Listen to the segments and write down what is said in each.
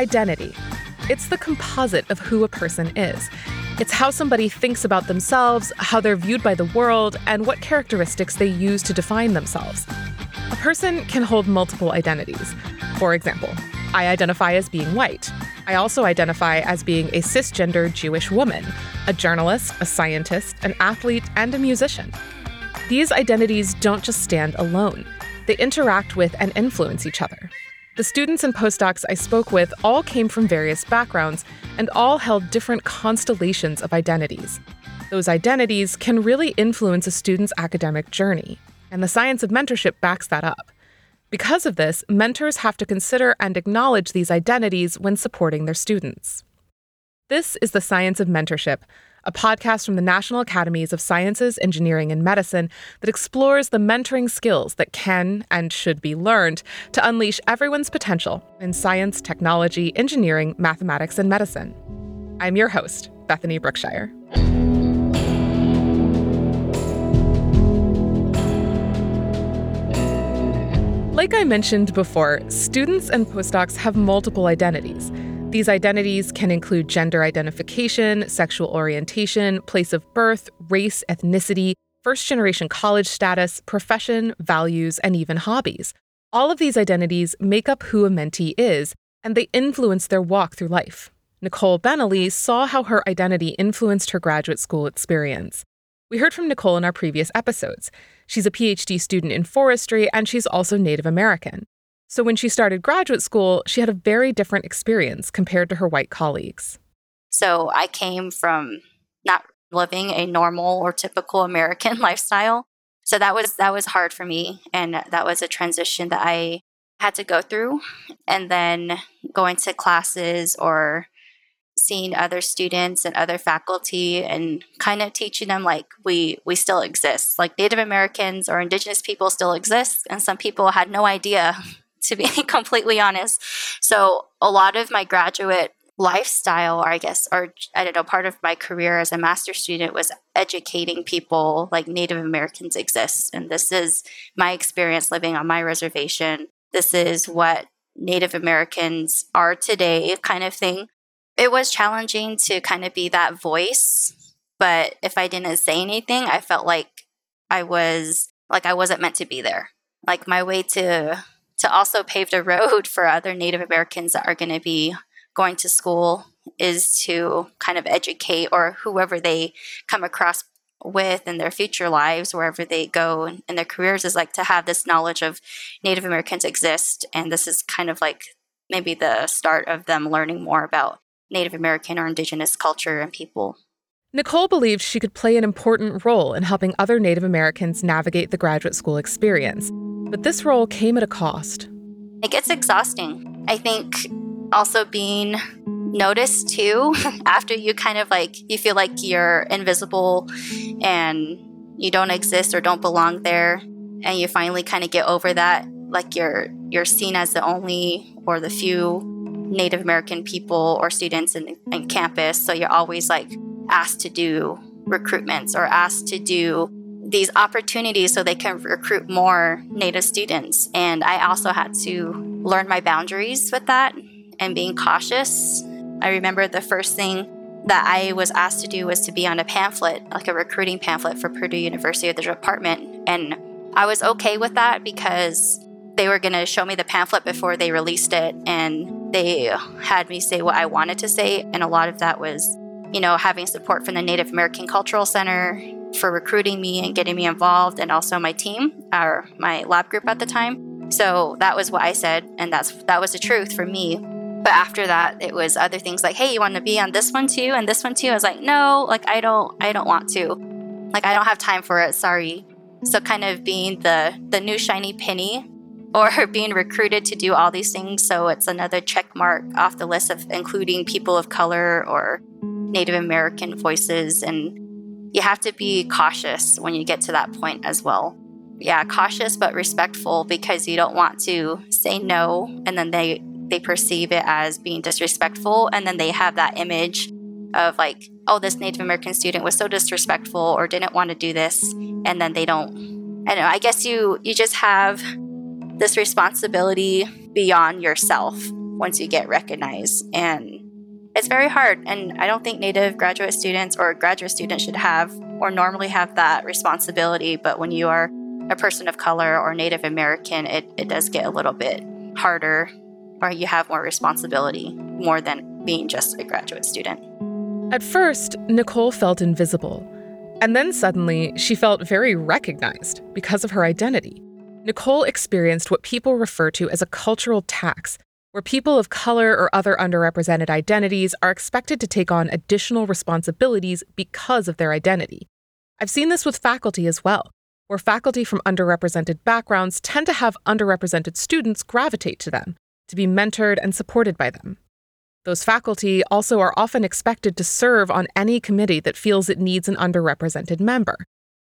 Identity. It's the composite of who a person is. It's how somebody thinks about themselves, how they're viewed by the world, and what characteristics they use to define themselves. A person can hold multiple identities. For example, I identify as being white. I also identify as being a cisgender Jewish woman, a journalist, a scientist, an athlete, and a musician. These identities don't just stand alone, they interact with and influence each other. The students and postdocs I spoke with all came from various backgrounds and all held different constellations of identities. Those identities can really influence a student's academic journey, and the science of mentorship backs that up. Because of this, mentors have to consider and acknowledge these identities when supporting their students. This is the Science of Mentorship, a podcast from the National Academies of Sciences, Engineering, and Medicine that explores the mentoring skills that can and should be learned to unleash everyone's potential in science, technology, engineering, mathematics, and medicine. I'm your host, Bethany Brookshire. Like I mentioned before, students and postdocs have multiple identities. These identities can include gender identification, sexual orientation, place of birth, race, ethnicity, first generation college status, profession, values, and even hobbies. All of these identities make up who a mentee is, and they influence their walk through life. Nicole Benally saw how her identity influenced her graduate school experience. We heard from Nicole in our previous episodes. She's a PhD student in forestry and she's also Native American. So when she started graduate school, she had a very different experience compared to her white colleagues. So I came from not living a normal or typical American lifestyle. So that was that was hard for me and that was a transition that I had to go through and then going to classes or seeing other students and other faculty and kind of teaching them like we we still exist like native americans or indigenous people still exist and some people had no idea to be completely honest so a lot of my graduate lifestyle or i guess or i don't know part of my career as a master student was educating people like native americans exist and this is my experience living on my reservation this is what native americans are today kind of thing it was challenging to kind of be that voice. But if I didn't say anything, I felt like I was like I wasn't meant to be there. Like my way to to also pave the road for other Native Americans that are going to be going to school is to kind of educate or whoever they come across with in their future lives, wherever they go in their careers, is like to have this knowledge of Native Americans exist. And this is kind of like maybe the start of them learning more about Native American or Indigenous culture and people. Nicole believes she could play an important role in helping other Native Americans navigate the graduate school experience. But this role came at a cost. It gets exhausting. I think also being noticed too after you kind of like you feel like you're invisible and you don't exist or don't belong there and you finally kind of get over that like you're you're seen as the only or the few Native American people or students in, in campus. So you're always like asked to do recruitments or asked to do these opportunities so they can recruit more Native students. And I also had to learn my boundaries with that and being cautious. I remember the first thing that I was asked to do was to be on a pamphlet, like a recruiting pamphlet for Purdue University or the department. And I was okay with that because they were going to show me the pamphlet before they released it. And they had me say what I wanted to say, and a lot of that was, you know, having support from the Native American Cultural Center for recruiting me and getting me involved, and also my team or my lab group at the time. So that was what I said, and that's that was the truth for me. But after that, it was other things like, "Hey, you want to be on this one too, and this one too?" I was like, "No, like I don't, I don't want to. Like I don't have time for it. Sorry." So kind of being the the new shiny penny or being recruited to do all these things. So it's another check mark off the list of including people of color or Native American voices. And you have to be cautious when you get to that point as well. Yeah, cautious but respectful because you don't want to say no and then they they perceive it as being disrespectful and then they have that image of like, oh, this Native American student was so disrespectful or didn't want to do this and then they don't I don't know, I guess you you just have this responsibility beyond yourself once you get recognized. And it's very hard. And I don't think Native graduate students or graduate students should have or normally have that responsibility. But when you are a person of color or Native American, it, it does get a little bit harder or you have more responsibility more than being just a graduate student. At first, Nicole felt invisible. And then suddenly, she felt very recognized because of her identity. Nicole experienced what people refer to as a cultural tax, where people of color or other underrepresented identities are expected to take on additional responsibilities because of their identity. I've seen this with faculty as well, where faculty from underrepresented backgrounds tend to have underrepresented students gravitate to them, to be mentored and supported by them. Those faculty also are often expected to serve on any committee that feels it needs an underrepresented member.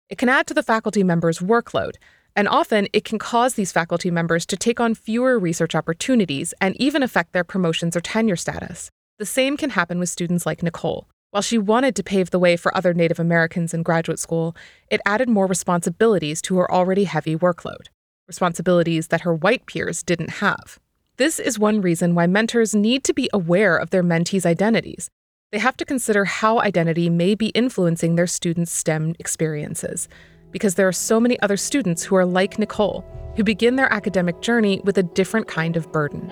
It can add to the faculty member's workload, and often it can cause these faculty members to take on fewer research opportunities and even affect their promotions or tenure status. The same can happen with students like Nicole. While she wanted to pave the way for other Native Americans in graduate school, it added more responsibilities to her already heavy workload, responsibilities that her white peers didn't have. This is one reason why mentors need to be aware of their mentees' identities. They have to consider how identity may be influencing their students' STEM experiences, because there are so many other students who are like Nicole, who begin their academic journey with a different kind of burden.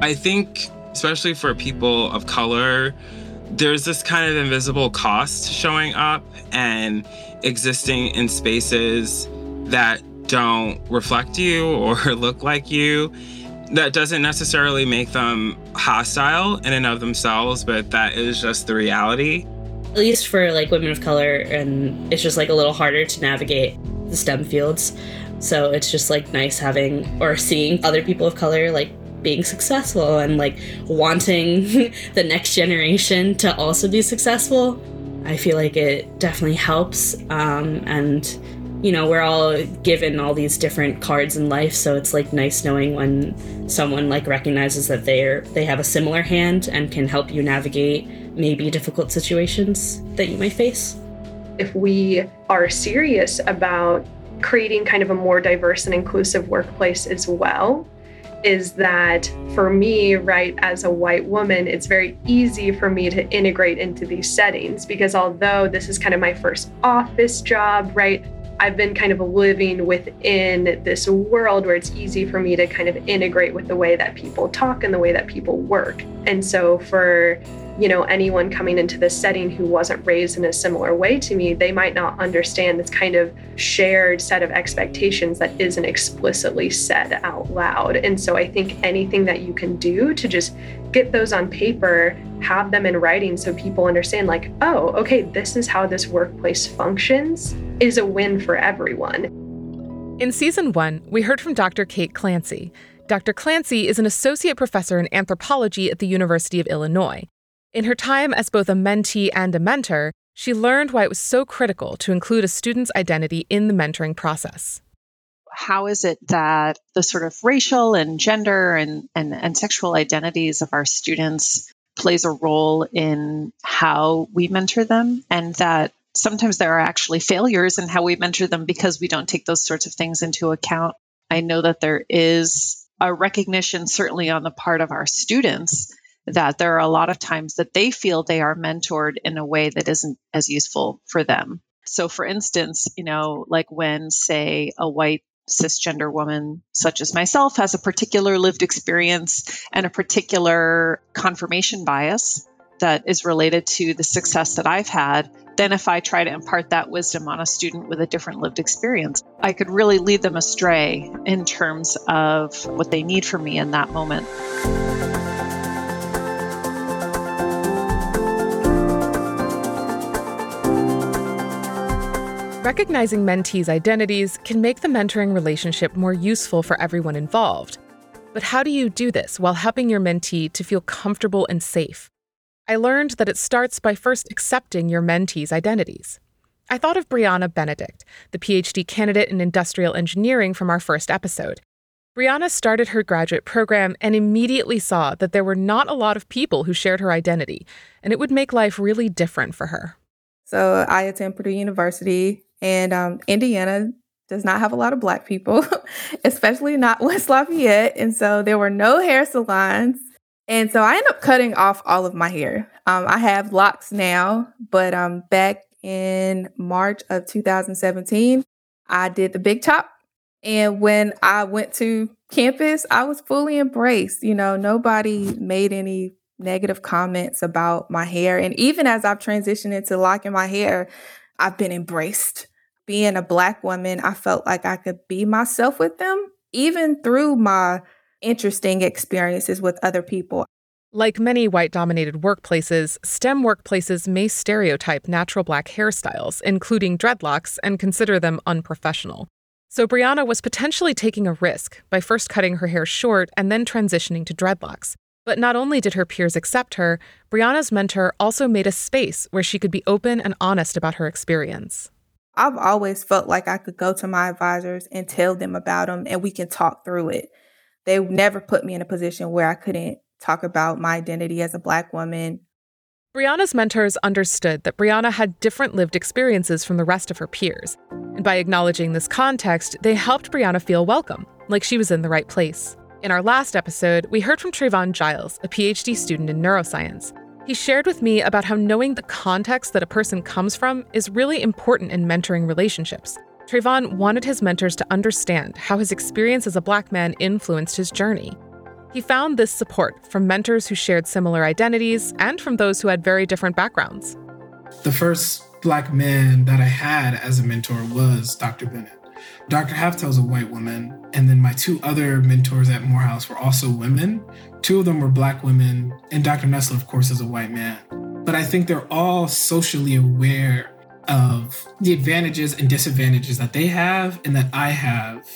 I think, especially for people of color, there's this kind of invisible cost showing up and existing in spaces that don't reflect you or look like you. That doesn't necessarily make them hostile in and of themselves, but that is just the reality. At least for like women of color, and it's just like a little harder to navigate the STEM fields. So it's just like nice having or seeing other people of color like being successful and like wanting the next generation to also be successful. I feel like it definitely helps. Um, and you know, we're all given all these different cards in life, so it's like nice knowing when someone like recognizes that they're they have a similar hand and can help you navigate maybe difficult situations that you might face. If we are serious about creating kind of a more diverse and inclusive workplace as well, is that for me, right, as a white woman, it's very easy for me to integrate into these settings because although this is kind of my first office job, right, I've been kind of living within this world where it's easy for me to kind of integrate with the way that people talk and the way that people work. And so for you know anyone coming into this setting who wasn't raised in a similar way to me they might not understand this kind of shared set of expectations that isn't explicitly said out loud and so i think anything that you can do to just get those on paper have them in writing so people understand like oh okay this is how this workplace functions is a win for everyone. In season one, we heard from Dr. Kate Clancy. Dr. Clancy is an associate professor in anthropology at the University of Illinois. In her time as both a mentee and a mentor, she learned why it was so critical to include a student's identity in the mentoring process. How is it that the sort of racial and gender and, and, and sexual identities of our students plays a role in how we mentor them and that sometimes there are actually failures in how we mentor them because we don't take those sorts of things into account. I know that there is a recognition, certainly on the part of our students, that there are a lot of times that they feel they are mentored in a way that isn't as useful for them. So, for instance, you know, like when, say, a white cisgender woman such as myself has a particular lived experience and a particular confirmation bias that is related to the success that I've had, then if I try to impart that wisdom on a student with a different lived experience. I could really lead them astray in terms of what they need from me in that moment. Recognizing mentees' identities can make the mentoring relationship more useful for everyone involved. But how do you do this while helping your mentee to feel comfortable and safe? I learned that it starts by first accepting your mentees' identities. I thought of Brianna Benedict, the PhD candidate in industrial engineering from our first episode. Brianna started her graduate program and immediately saw that there were not a lot of people who shared her identity, and it would make life really different for her. So I attend Purdue University, and um, Indiana does not have a lot of black people, especially not West Lafayette. And so there were no hair salons. And so I ended up cutting off all of my hair. Um, I have locks now, but um, back in March of 2017, I did the big chop. And when I went to campus, I was fully embraced. You know, nobody made any negative comments about my hair. And even as I've transitioned into locking my hair, I've been embraced. Being a Black woman, I felt like I could be myself with them, even through my interesting experiences with other people. Like many white dominated workplaces, STEM workplaces may stereotype natural black hairstyles, including dreadlocks, and consider them unprofessional. So Brianna was potentially taking a risk by first cutting her hair short and then transitioning to dreadlocks. But not only did her peers accept her, Brianna's mentor also made a space where she could be open and honest about her experience. I've always felt like I could go to my advisors and tell them about them and we can talk through it. They never put me in a position where I couldn't talk about my identity as a Black woman. Brianna's mentors understood that Brianna had different lived experiences from the rest of her peers. And by acknowledging this context, they helped Brianna feel welcome, like she was in the right place. In our last episode, we heard from Trayvon Giles, a PhD student in neuroscience. He shared with me about how knowing the context that a person comes from is really important in mentoring relationships. Trayvon wanted his mentors to understand how his experience as a black man influenced his journey. He found this support from mentors who shared similar identities and from those who had very different backgrounds. The first black man that I had as a mentor was Dr. Bennett. Dr. Haftel is a white woman, and then my two other mentors at Morehouse were also women. Two of them were black women, and Dr. Nessler, of course, is a white man. But I think they're all socially aware of the advantages and disadvantages that they have and that I have,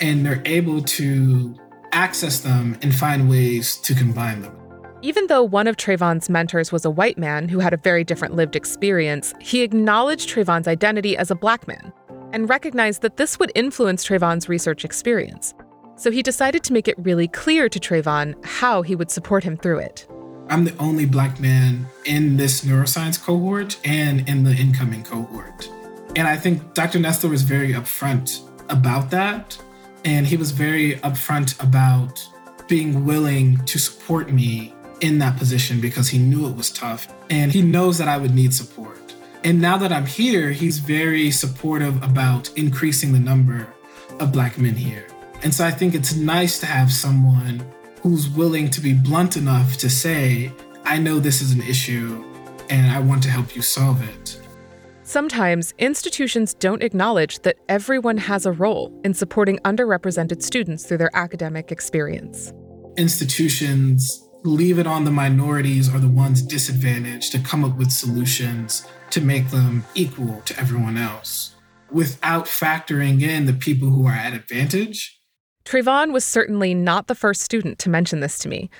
and they're able to access them and find ways to combine them. Even though one of Trayvon's mentors was a white man who had a very different lived experience, he acknowledged Trayvon's identity as a black man and recognized that this would influence Trayvon's research experience. So he decided to make it really clear to Trayvon how he would support him through it. I'm the only black man in this neuroscience cohort and in the incoming cohort. And I think Dr. Nessler was very upfront about that. And he was very upfront about being willing to support me in that position because he knew it was tough. And he knows that I would need support. And now that I'm here, he's very supportive about increasing the number of Black men here. And so I think it's nice to have someone who's willing to be blunt enough to say, I know this is an issue and I want to help you solve it. Sometimes institutions don't acknowledge that everyone has a role in supporting underrepresented students through their academic experience. Institutions leave it on the minorities or the ones disadvantaged to come up with solutions to make them equal to everyone else without factoring in the people who are at advantage. Trayvon was certainly not the first student to mention this to me.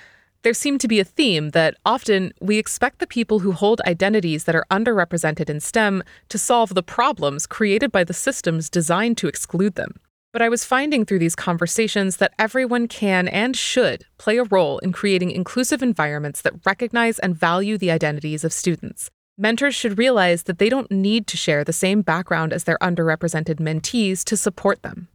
There seemed to be a theme that often we expect the people who hold identities that are underrepresented in STEM to solve the problems created by the systems designed to exclude them. But I was finding through these conversations that everyone can and should play a role in creating inclusive environments that recognize and value the identities of students. Mentors should realize that they don't need to share the same background as their underrepresented mentees to support them.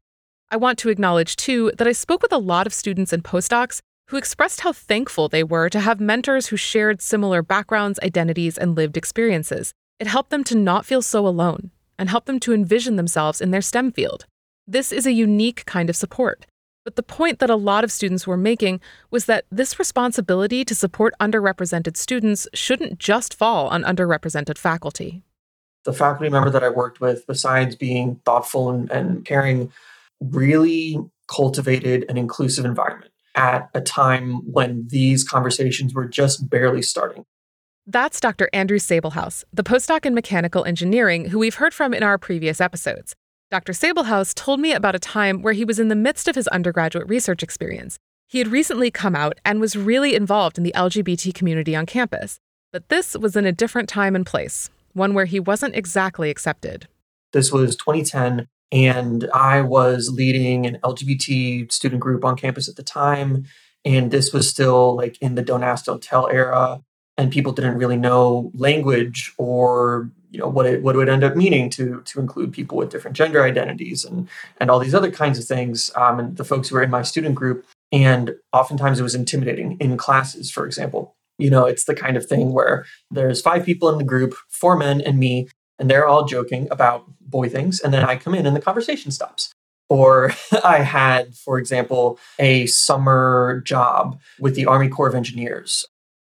I want to acknowledge, too, that I spoke with a lot of students and postdocs who expressed how thankful they were to have mentors who shared similar backgrounds, identities, and lived experiences. It helped them to not feel so alone and helped them to envision themselves in their STEM field. This is a unique kind of support. But the point that a lot of students were making was that this responsibility to support underrepresented students shouldn't just fall on underrepresented faculty. The faculty member that I worked with, besides being thoughtful and, and caring, really cultivated an inclusive environment at a time when these conversations were just barely starting. That's Dr. Andrew Sabelhaus, the postdoc in mechanical engineering who we've heard from in our previous episodes. Dr. Sabelhaus told me about a time where he was in the midst of his undergraduate research experience. He had recently come out and was really involved in the LGBT community on campus. But this was in a different time and place, one where he wasn't exactly accepted. This was 2010, and I was leading an LGBT student group on campus at the time. And this was still like in the Don't Ask, Don't Tell era. And people didn't really know language or you know what it what it would end up meaning to to include people with different gender identities and and all these other kinds of things um, and the folks who were in my student group. And oftentimes it was intimidating in classes for example. You know it's the kind of thing where there's five people in the group four men and me and they're all joking about boy things. And then i come in and the conversation stops. Or I had, for example, a summer job with the Army Corps of Engineers.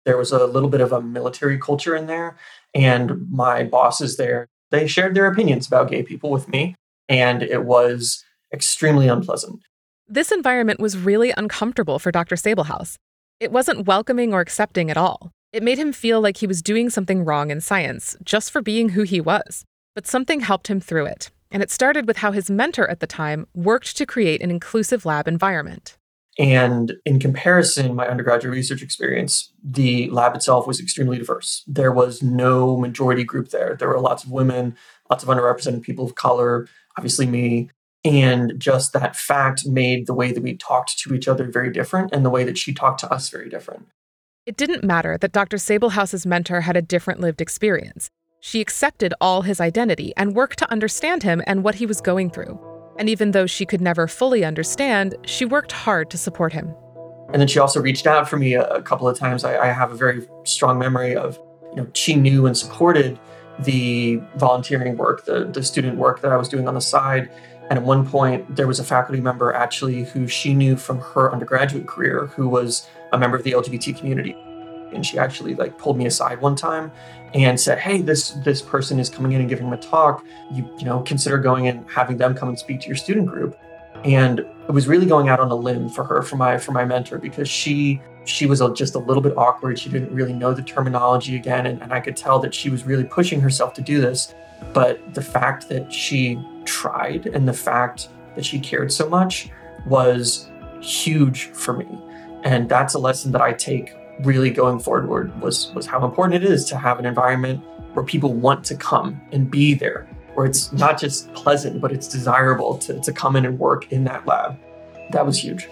There was a little bit of a military culture in there, and my bosses there, they shared their opinions about gay people with me, and it was extremely unpleasant. This environment was really uncomfortable for Dr. Sabelhaus. It wasn't welcoming or accepting at all. It made him feel like he was doing something wrong in science just for being who he was. But something helped him through it, and it started with how his mentor at the time worked to create an inclusive lab environment. And in comparison, my undergraduate research experience, the lab itself was extremely diverse. There was no majority group there. There were lots of women, lots of underrepresented people of color, obviously me. And just that fact made the way that we talked to each other very different and the way that she talked to us very different. It didn't matter that Dr. Sabelhaus's mentor had a different lived experience. She accepted all his identity and worked to understand him and what he was going through. And even though she could never fully understand, she worked hard to support him. And then she also reached out for me a, couple of times. I, I, have a very strong memory of, you know, she knew and supported the volunteering work, the, the student work that I was doing on the side. And at one point, there was a faculty member actually who she knew from her undergraduate career who was a member of the LGBT community and she actually like pulled me aside one time and said hey this this person is coming in and giving them a talk. You you know consider going and having them come and speak to your student group. And it was really going out on a limb for her for my for my mentor because she she was just a little bit awkward. She didn't really know the terminology again and, and i could tell that she was really pushing herself to do this. But the fact that she tried and the fact that she cared so much was huge for me. And that's a lesson that i take really going forward was was how important it is to have an environment where people want to come and be there, where it's not just pleasant, but it's desirable to, to come in and work in that lab. That was huge.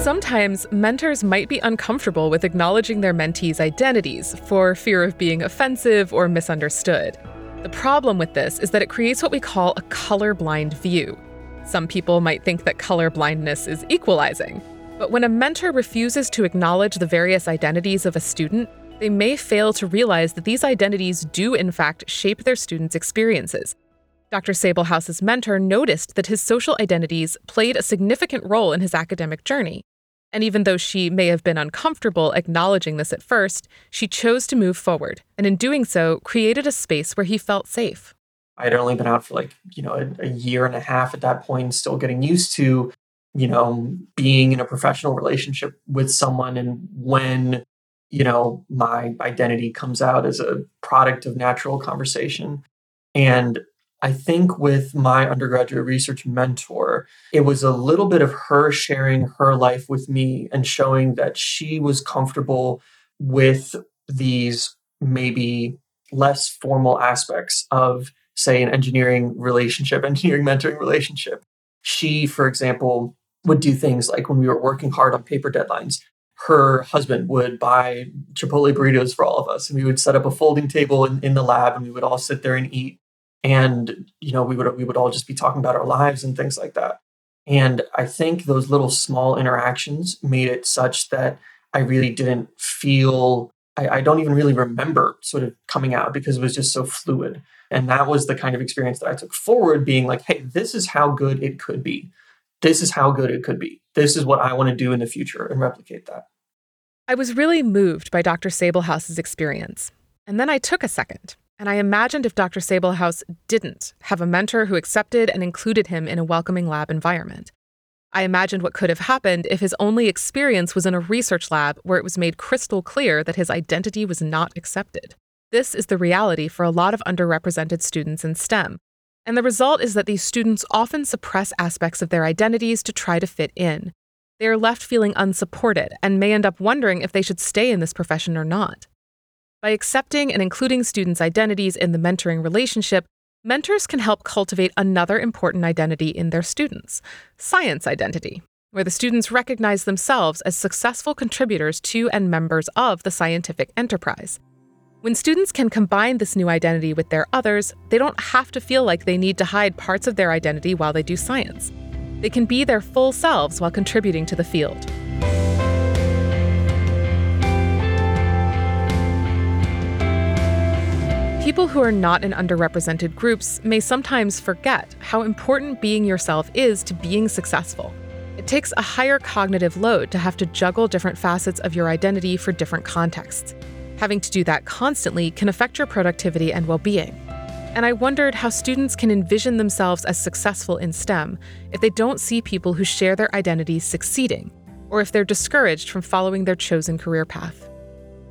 Sometimes mentors might be uncomfortable with acknowledging their mentees' identities for fear of being offensive or misunderstood. The problem with this is that it creates what we call a colorblind view. Some people might think that colorblindness is equalizing. But when a mentor refuses to acknowledge the various identities of a student, they may fail to realize that these identities do, in fact, shape their students' experiences. Dr. Sabelhaus's mentor noticed that his social identities played a significant role in his academic journey. And even though she may have been uncomfortable acknowledging this at first, she chose to move forward, and in doing so, created a space where he felt safe. I had only been out for like, you know, a, a year and a half at that point, still getting used to, you know, being in a professional relationship with someone. And when, you know, my identity comes out as a product of natural conversation. And I think with my undergraduate research mentor, it was a little bit of her sharing her life with me and showing that she was comfortable with these maybe less formal aspects of say, an engineering relationship, engineering mentoring relationship. She, for example, would do things like when we were working hard on paper deadlines, her husband would buy Chipotle burritos for all of us, and we would set up a folding table in, in the lab, and we would all sit there and eat. And you know, we would we would all just be talking about our lives and things like that. And I think those little small interactions made it such that I really didn't feel I, I don't even really remember sort of coming out because it was just so fluid. And that was the kind of experience that I took forward, being like, hey, this is how good it could be. This is how good it could be. This is what I want to do in the future and replicate that. I was really moved by Dr. Sabelhaus's experience. And then I took a second and I imagined if Dr. Sabelhaus didn't have a mentor who accepted and included him in a welcoming lab environment. I imagined what could have happened if his only experience was in a research lab where it was made crystal clear that his identity was not accepted. This is the reality for a lot of underrepresented students in STEM. And the result is that these students often suppress aspects of their identities to try to fit in. They are left feeling unsupported and may end up wondering if they should stay in this profession or not. By accepting and including students' identities in the mentoring relationship, mentors can help cultivate another important identity in their students science identity. where the students recognize themselves as successful contributors to and members of the scientific enterprise. When students can combine this new identity with their others, they don't have to feel like they need to hide parts of their identity while they do science. They can be their full selves while contributing to the field. People who are not in underrepresented groups may sometimes forget how important being yourself is to being successful. It takes a higher cognitive load to have to juggle different facets of your identity for different contexts. Having to do that constantly can affect your productivity and well being. And I wondered how students can envision themselves as successful in STEM if they don't see people who share their identities succeeding, or if they're discouraged from following their chosen career path.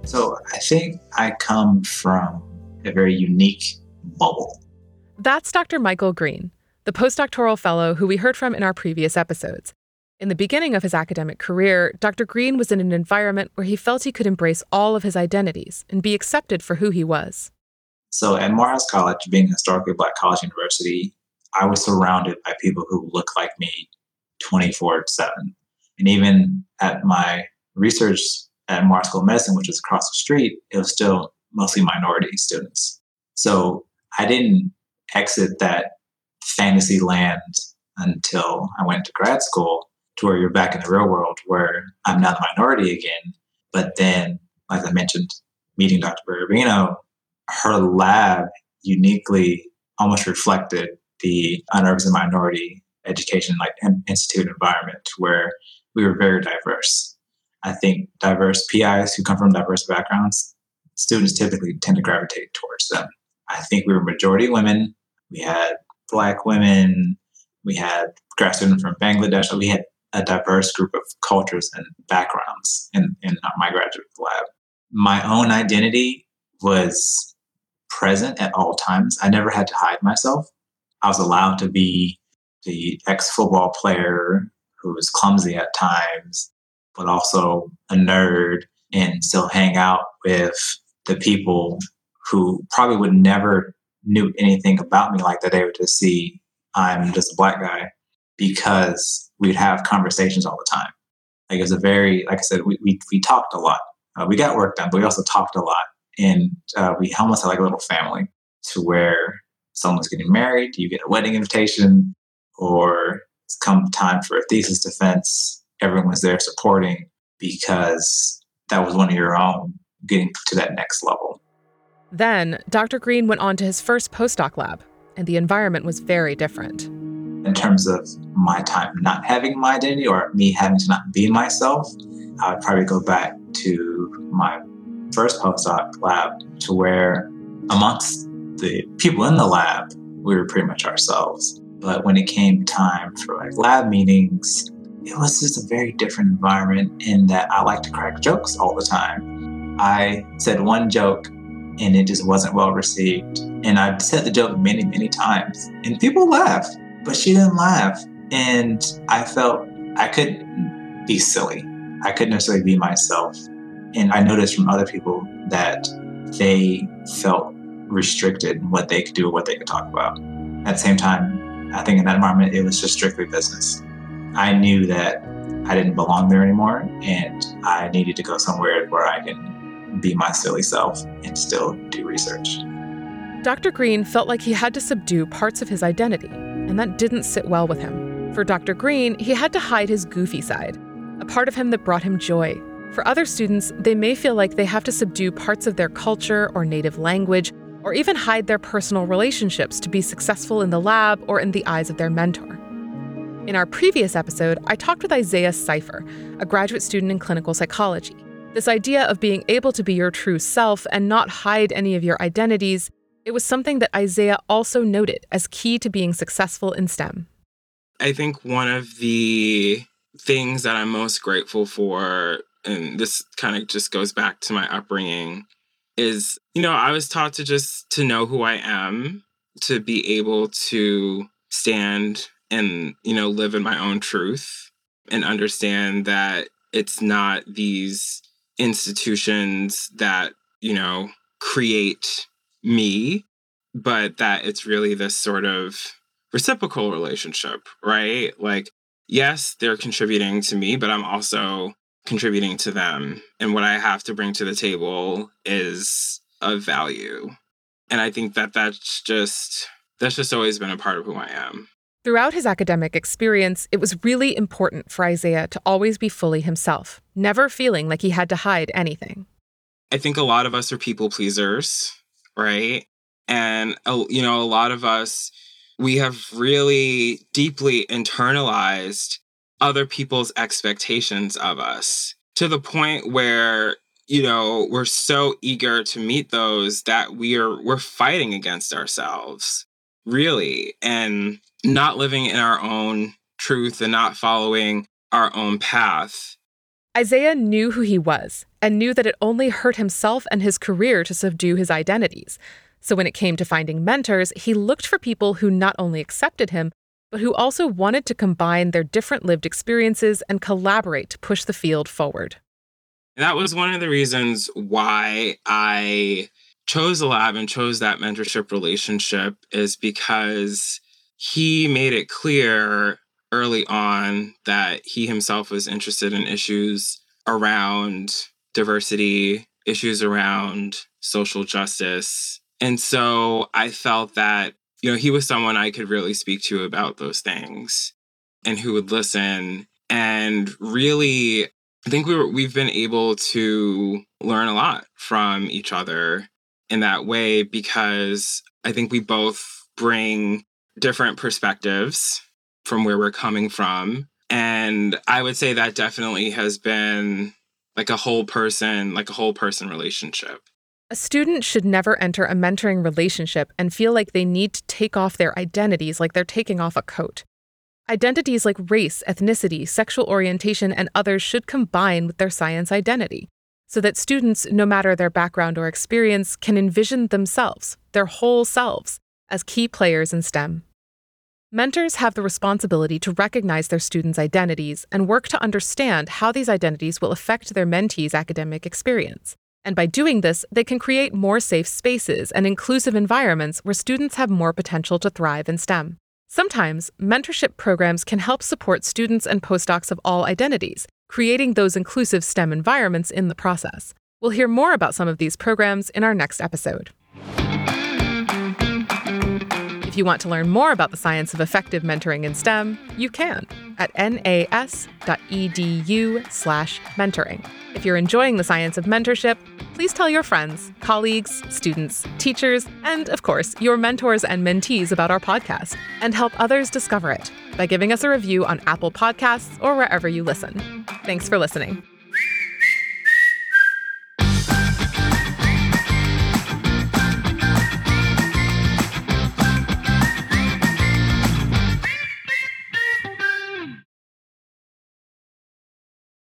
So I think I come from a very unique bubble. That's Dr. Michael Green, the postdoctoral fellow who we heard from in our previous episodes. In the beginning of his academic career, Dr. Green was in an environment where he felt he could embrace all of his identities and be accepted for who he was. So at Morehouse College, being a historically black college university, I was surrounded by people who look like me 24 7. And even at my research at Morehouse School of Medicine, which was across the street, it was still mostly minority students. So I didn't exit that fantasy land until I went to grad school to where you're back in the real world where I'm now the minority again. But then, like I mentioned, meeting Dr. Barabino, her lab uniquely almost reflected the unrepresented minority education like institute environment where we were very diverse. I think diverse PIs who come from diverse backgrounds, students typically tend to gravitate towards them. I think we were majority women. We had black women. We had grad students from Bangladesh. We had a diverse group of cultures and backgrounds in, in my graduate lab. My own identity was present at all times. I never had to hide myself. I was allowed to be the ex football player who was clumsy at times, but also a nerd and still hang out with the people who probably would never knew anything about me like that. They would just see I'm just a black guy because we'd have conversations all the time. Like it's a very, like I said, we, we, we talked a lot. Uh, we got work done, but we also talked a lot. And uh, we almost had like a little family to where someone's getting married, you get a wedding invitation, or it's come time for a thesis defense. Everyone's there supporting because that was one of your own getting to that next level. Then, Dr. Green went on to his first postdoc lab, and the environment was very different in terms of my time not having my identity or me having to not be myself, I would probably go back to my first postdoc lab to where amongst the people in the lab, we were pretty much ourselves. But when it came time for like lab meetings, it was just a very different environment in that I like to crack jokes all the time. I said one joke and it just wasn't well received. And I said the joke many, many times and people laughed but she didn't laugh. And I felt I couldn't be silly. I couldn't necessarily be myself. And I noticed from other people that they felt restricted in what they could do what they could talk about. At the same time, I think in that environment, it was just strictly business. I knew that I didn't belong there anymore and I needed to go somewhere where I can be my silly self and still do research. Dr. Green felt like he had to subdue parts of his identity and that didn't sit well with him. For Dr. Green, he had to hide his goofy side, a part of him that brought him joy. For other students, they may feel like they have to subdue parts of their culture or native language, or even hide their personal relationships to be successful in the lab or in the eyes of their mentor. In our previous episode, I talked with Isaiah Seifer, a graduate student in clinical psychology. This idea of being able to be your true self and not hide any of your identities it was something that Isaiah also noted as key to being successful in STEM. I think one of the things that I'm most grateful for, and this kind of just goes back to my upbringing, is, you know, I was taught to just to know who I am, to be able to stand and, you know, live in my own truth and understand that it's not these institutions that, you know, create me, but that it's really this sort of reciprocal relationship, right? Like yes, they're contributing to me, but I'm also contributing to them. And what I have to bring to the table is of value. And I think that that's just that's just always been a part of who I am. Throughout his academic experience, it was really important for Isaiah to always be fully himself, never feeling like he had to hide anything. I think a lot of us are people pleasers, right? And, uh, you know, a lot of us, we have really deeply internalized other people's expectations of us to the point where you know we're so eager to meet those that we are we're fighting against ourselves really and not living in our own truth and not following our own path Isaiah knew who he was and knew that it only hurt himself and his career to subdue his identities. So when it came to finding mentors, he looked for people who not only accepted him, but who also wanted to combine their different lived experiences and collaborate to push the field forward. That was one of the reasons why I chose the lab and chose that mentorship relationship is because he made it clear early on that he himself was interested in issues around diversity, issues around social justice. And so I felt that you know, he was someone I could really speak to about those things and who would listen. And really, I think we were, we've been able to learn a lot from each other in that way because I think we both bring different perspectives from where we're coming from. And I would say that definitely has been like a whole person, like a whole person relationship. A student should never enter a mentoring relationship and feel like they need to take off their identities like they're taking off a coat. Identities like race, ethnicity, sexual orientation, and others should combine with their science identity so that students, no matter their background or experience, can envision themselves, their whole selves, as key players in STEM. Mentors have the responsibility to recognize their students' identities and work to understand how these identities will affect their mentees' academic experience. And by doing this, they can create more safe spaces and inclusive environments where students have more potential to thrive in STEM. Sometimes, mentorship programs can help support students and postdocs of all identities, creating those inclusive STEM environments in the process. We'll hear more about some of these programs in our next episode. If you want to learn more about the science of effective mentoring in STEM, you can at nas.edu/mentoring. If you're enjoying the science of mentorship, please tell your friends, colleagues, students, teachers, and of course, your mentors and mentees about our podcast and help others discover it by giving us a review on Apple Podcasts or wherever you listen. Thanks for listening.